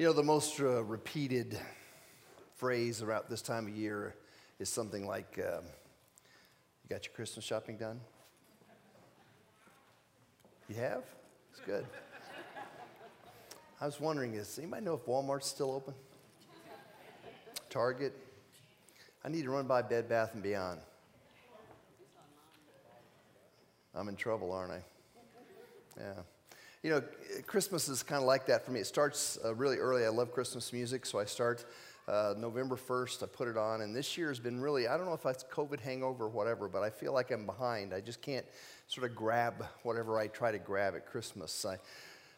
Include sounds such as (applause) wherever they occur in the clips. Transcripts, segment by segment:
You know, the most uh, repeated phrase around this time of year is something like, um, You got your Christmas shopping done? You have? It's good. I was wondering, is anybody know if Walmart's still open? Target? I need to run by Bed Bath and Beyond. I'm in trouble, aren't I? Yeah. You know, Christmas is kind of like that for me. It starts uh, really early. I love Christmas music, so I start uh, November 1st. I put it on, and this year has been really, I don't know if that's COVID hangover or whatever, but I feel like I'm behind. I just can't sort of grab whatever I try to grab at Christmas. I,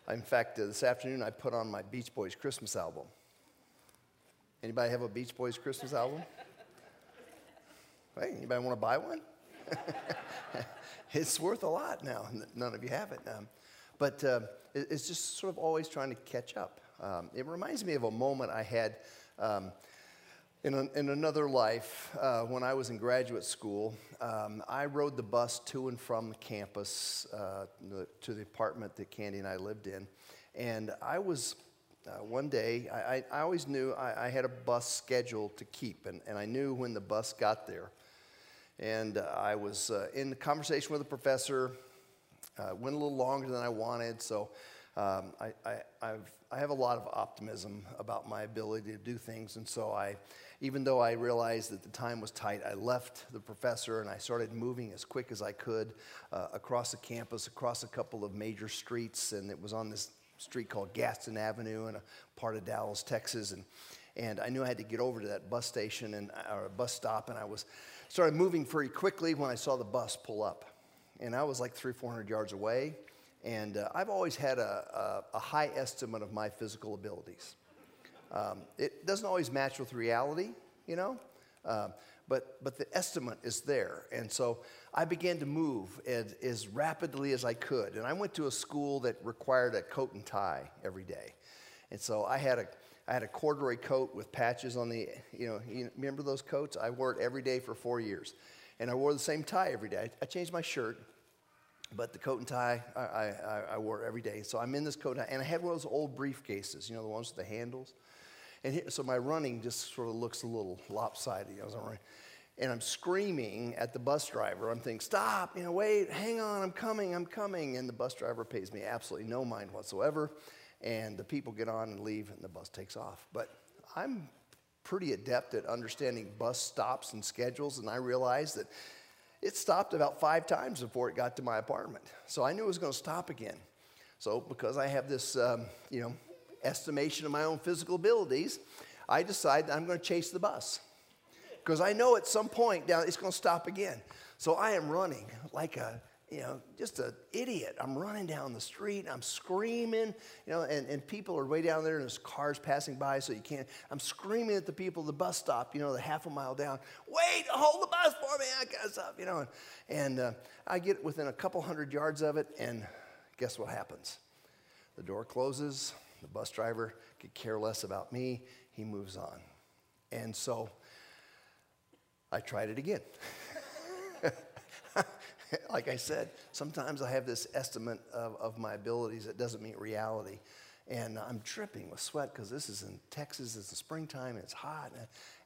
I in fact, uh, this afternoon I put on my Beach Boys Christmas album. Anybody have a Beach Boys Christmas album? Hey, anybody want to buy one? (laughs) it's worth a lot now. None of you have it. Um, but uh, it's just sort of always trying to catch up. Um, it reminds me of a moment I had um, in, in, another life uh, when I was in graduate school. Um, I rode the bus to and from the campus uh, to the apartment that Candy and I lived in. And I was uh, one day, I, I, always knew I, I, had a bus scheduled to keep, and, and I knew when the bus got there. And I was uh, in conversation with a professor, uh, went a little longer than I wanted, so um, I, I, I've, I have a lot of optimism about my ability to do things. And so I, even though I realized that the time was tight, I left the professor and I started moving as quick as I could uh, across the campus, across a couple of major streets. And it was on this street called Gaston Avenue in a part of Dallas, Texas. And, and I knew I had to get over to that bus station and, or a bus stop. And I was started moving very quickly when I saw the bus pull up. And I was like three, 400 yards away. And uh, I've always had a, a, a, high estimate of my physical abilities. Um, it doesn't always match with reality, you know, uh, but, but the estimate is there. And so I began to move as, as rapidly as I could. And I went to a school that required a coat and tie every day. And so I had a, I had a corduroy coat with patches on the, you know, you remember those coats? I wore it every day for four years. And I wore the same tie every day. I changed my shirt, but the coat and tie I, I, I wore every day. So I'm in this coat and, tie, and I had one of those old briefcases, you know, the ones with the handles. And here, so my running just sort of looks a little lopsided. You know, and I'm screaming at the bus driver. I'm thinking, stop, you know, wait, hang on, I'm coming, I'm coming. And the bus driver pays me absolutely no mind whatsoever and the people get on and leave, and the bus takes off. But I'm pretty adept at understanding bus stops and schedules, and I realized that it stopped about five times before it got to my apartment. So I knew it was going to stop again. So because I have this, um, you know, estimation of my own physical abilities, I decided I'm going to chase the bus because I know at some point down it's going to stop again. So I am running like a you know, just an idiot. I'm running down the street, I'm screaming, you know, and, and people are way down there and there's cars passing by, so you can't. I'm screaming at the people at the bus stop, you know, the half a mile down, wait, hold the bus for me, I can't stop, you know. And, and uh, I get within a couple hundred yards of it, and guess what happens? The door closes, the bus driver could care less about me, he moves on. And so I tried it again. (laughs) (laughs) like I said, sometimes I have this estimate of, of my abilities that doesn't meet reality. And I'm dripping with sweat because this is in Texas, it's the springtime, and it's hot,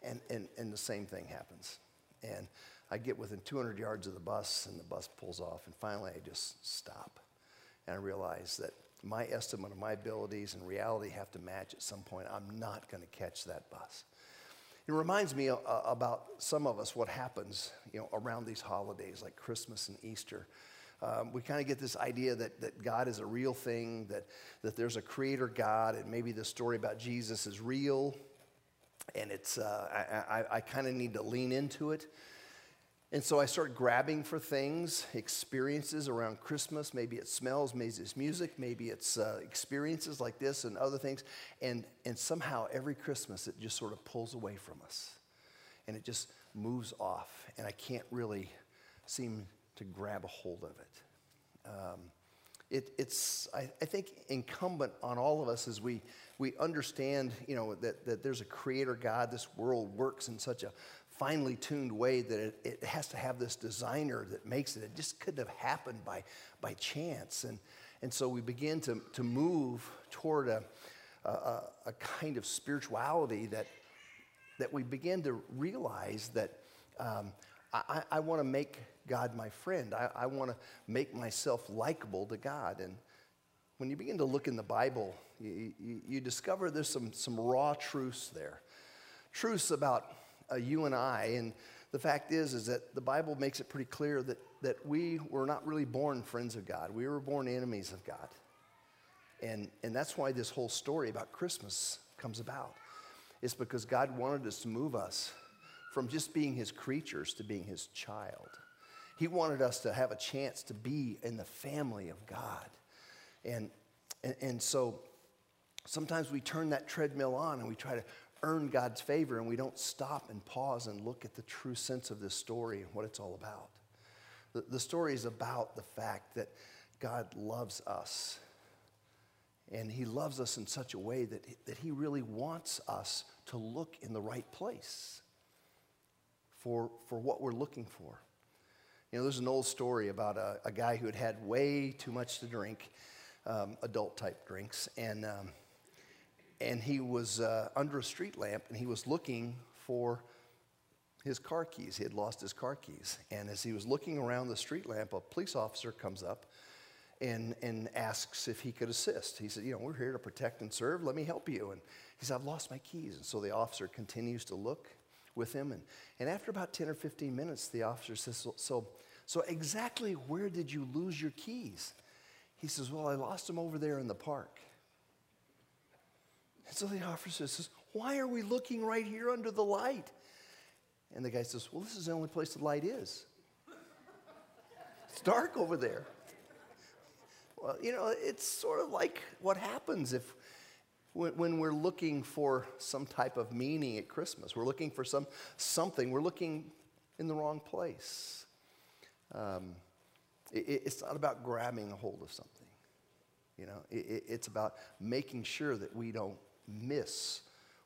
and, and, and the same thing happens. And I get within 200 yards of the bus, and the bus pulls off, and finally I just stop. And I realize that my estimate of my abilities and reality have to match at some point. I'm not going to catch that bus. It reminds me uh, about some of us what happens you know, around these holidays like Christmas and Easter. Um, we kind of get this idea that, that God is a real thing, that, that there's a creator God, and maybe the story about Jesus is real. And it's, uh, I, I, I kind of need to lean into it. And so I start grabbing for things, experiences around Christmas. Maybe it smells, maybe it's music, maybe it's uh, experiences like this and other things. And, and somehow every Christmas it just sort of pulls away from us and it just moves off. And I can't really seem to grab a hold of it. Um, it it's, I, I, think, incumbent on all of us as we, we understand, you know, that, that there's a creator God. This world works in such a finely tuned way that it, it, has to have this designer that makes it. It just couldn't have happened by, by chance. And, and so we begin to, to move toward a, a, a, kind of spirituality that, that we begin to realize that um, I, I want to make God my friend. I, I want to make myself likable to God. And when you begin to look in the Bible, you, you, you discover there's some, some raw truths there. Truths about uh, you and I. And the fact is, is that the Bible makes it pretty clear that, that we were not really born friends of God. We were born enemies of God. And, and that's why this whole story about Christmas comes about. It's because God wanted us to move us from just being his creatures to being his child. He wanted us to have a chance to be in the family of God. And, and, and so sometimes we turn that treadmill on and we try to earn God's favor and we don't stop and pause and look at the true sense of this story and what it's all about. The, the story is about the fact that God loves us. And he loves us in such a way that, that he really wants us to look in the right place for, for what we're looking for. You know, there's an old story about a, a guy who had had way too much to drink, um, adult type drinks, and, um, and he was uh, under a street lamp and he was looking for his car keys. He had lost his car keys. And as he was looking around the street lamp, a police officer comes up and, and asks if he could assist. He said, You know, we're here to protect and serve. Let me help you. And he said, I've lost my keys. And so the officer continues to look with him. And, and after about 10 or 15 minutes, the officer says, so, so, so exactly where did you lose your keys? He says, Well, I lost them over there in the park. And so the officer says, Why are we looking right here under the light? And the guy says, Well, this is the only place the light is. It's dark over there. Well, you know, it's sort of like what happens if when, we're looking for some type of meaning at Christmas. We're looking for some, something, we're looking in the wrong place. Um, it, it's not about grabbing a hold of something. You know, it, it's about making sure that we don't miss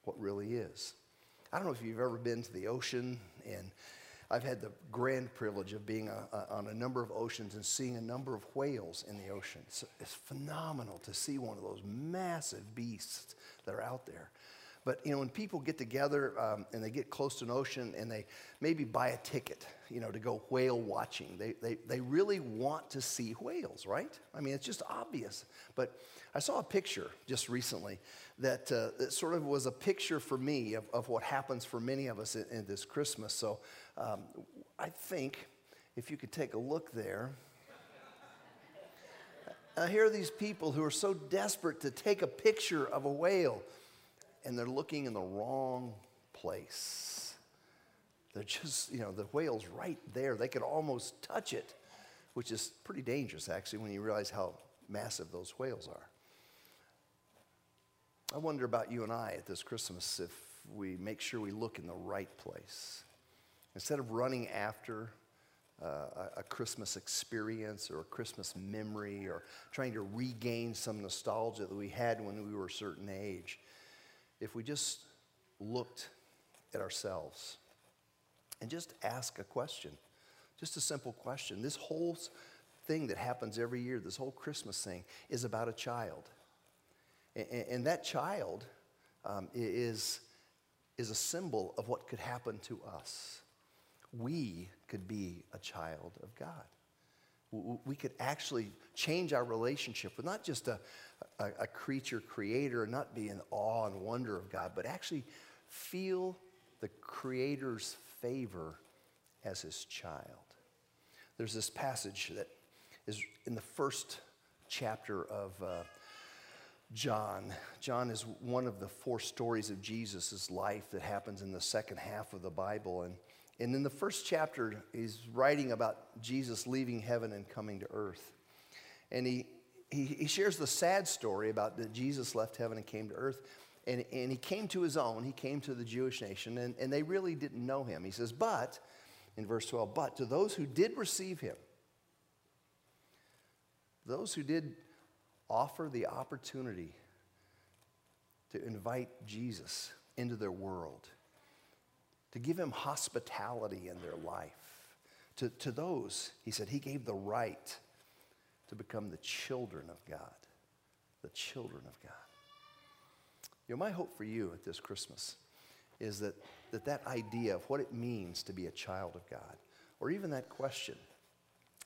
what really is. I don't know if you've ever been to the ocean and I've had the grand privilege of being a, a, on a number of oceans and seeing a number of whales in the ocean. It's, it's phenomenal to see one of those massive beasts that are out there. But you know, when people get together um, and they get close to an ocean and they maybe buy a ticket, you know, to go whale watching, they, they, they really want to see whales, right? I mean, it's just obvious. But I saw a picture just recently that, uh, that sort of was a picture for me of, of what happens for many of us in, in this Christmas. So um, I think if you could take a look there. I hear these people who are so desperate to take a picture of a whale, and they're looking in the wrong place. They're just, you know, the whale's right there. They could almost touch it, which is pretty dangerous, actually, when you realize how massive those whales are. I wonder about you and I at this Christmas if we make sure we look in the right place. Instead of running after uh, a, Christmas experience or a Christmas memory or trying to regain some nostalgia that we had when we were a certain age, if we just looked at ourselves and just ask a question, just a simple question. This whole thing that happens every year, this whole Christmas thing, is about a child. And, and that child um, is, is a symbol of what could happen to us we could be a child of God. We could actually change our relationship with not just a, a, a, creature creator, and not be in awe and wonder of God, but actually feel the Creator's favor as his child. There's this passage that is in the first chapter of uh, John. John is one of the four stories of Jesus' life that happens in the second half of the Bible. And and in the first chapter, he's writing about Jesus leaving heaven and coming to earth. And he, he, he shares the sad story about that Jesus left heaven and came to earth. And, and he came to his own, he came to the Jewish nation, and, and they really didn't know him. He says, But, in verse 12, but to those who did receive him, those who did offer the opportunity to invite Jesus into their world, to give him hospitality in their life. To, to those, he said, he gave the right to become the children of God. The children of God. You know, my hope for you at this Christmas is that that, that idea of what it means to be a child of God, or even that question,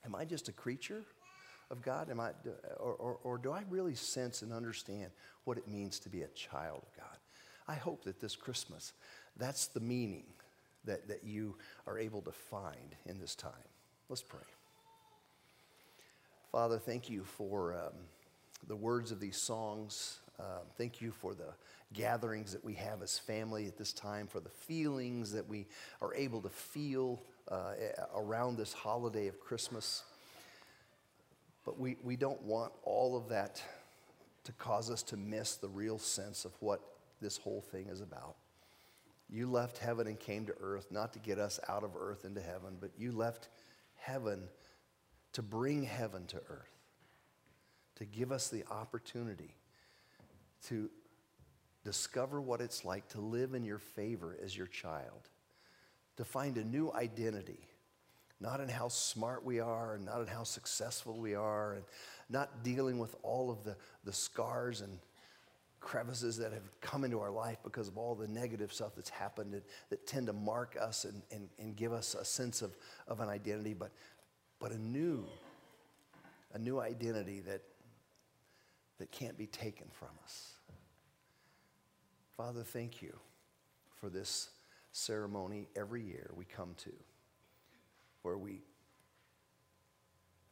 am I just a creature of God? Am I, or, or, or do I really sense and understand what it means to be a child of God? I hope that this Christmas, that's the meaning that, that you are able to find in this time. Let's pray. Father, thank you for um, the words of these songs. Um, thank you for the gatherings that we have as family at this time, for the feelings that we are able to feel uh, around this holiday of Christmas. But we, we don't want all of that to cause us to miss the real sense of what this whole thing is about. You left heaven and came to earth, not to get us out of earth into heaven, but you left heaven to bring heaven to earth, to give us the opportunity to discover what it's like to live in your favor as your child, to find a new identity, not in how smart we are, and not in how successful we are, and not dealing with all of the, the scars and crevices that have come into our life because of all the negative stuff that's happened that, tend to mark us and, and, and give us a sense of, of an identity, but, but a new, a new identity that, that can't be taken from us. Father, thank you for this ceremony every year we come to where we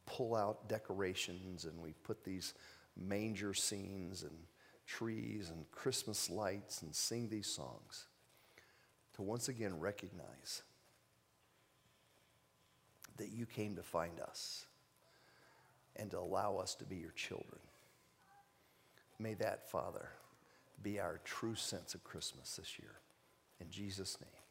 pull out decorations and we put these manger scenes and trees and Christmas lights and sing these songs to once again recognize that you came to find us and to allow us to be your children. May that, Father, be our true sense of Christmas this year. In Jesus' name.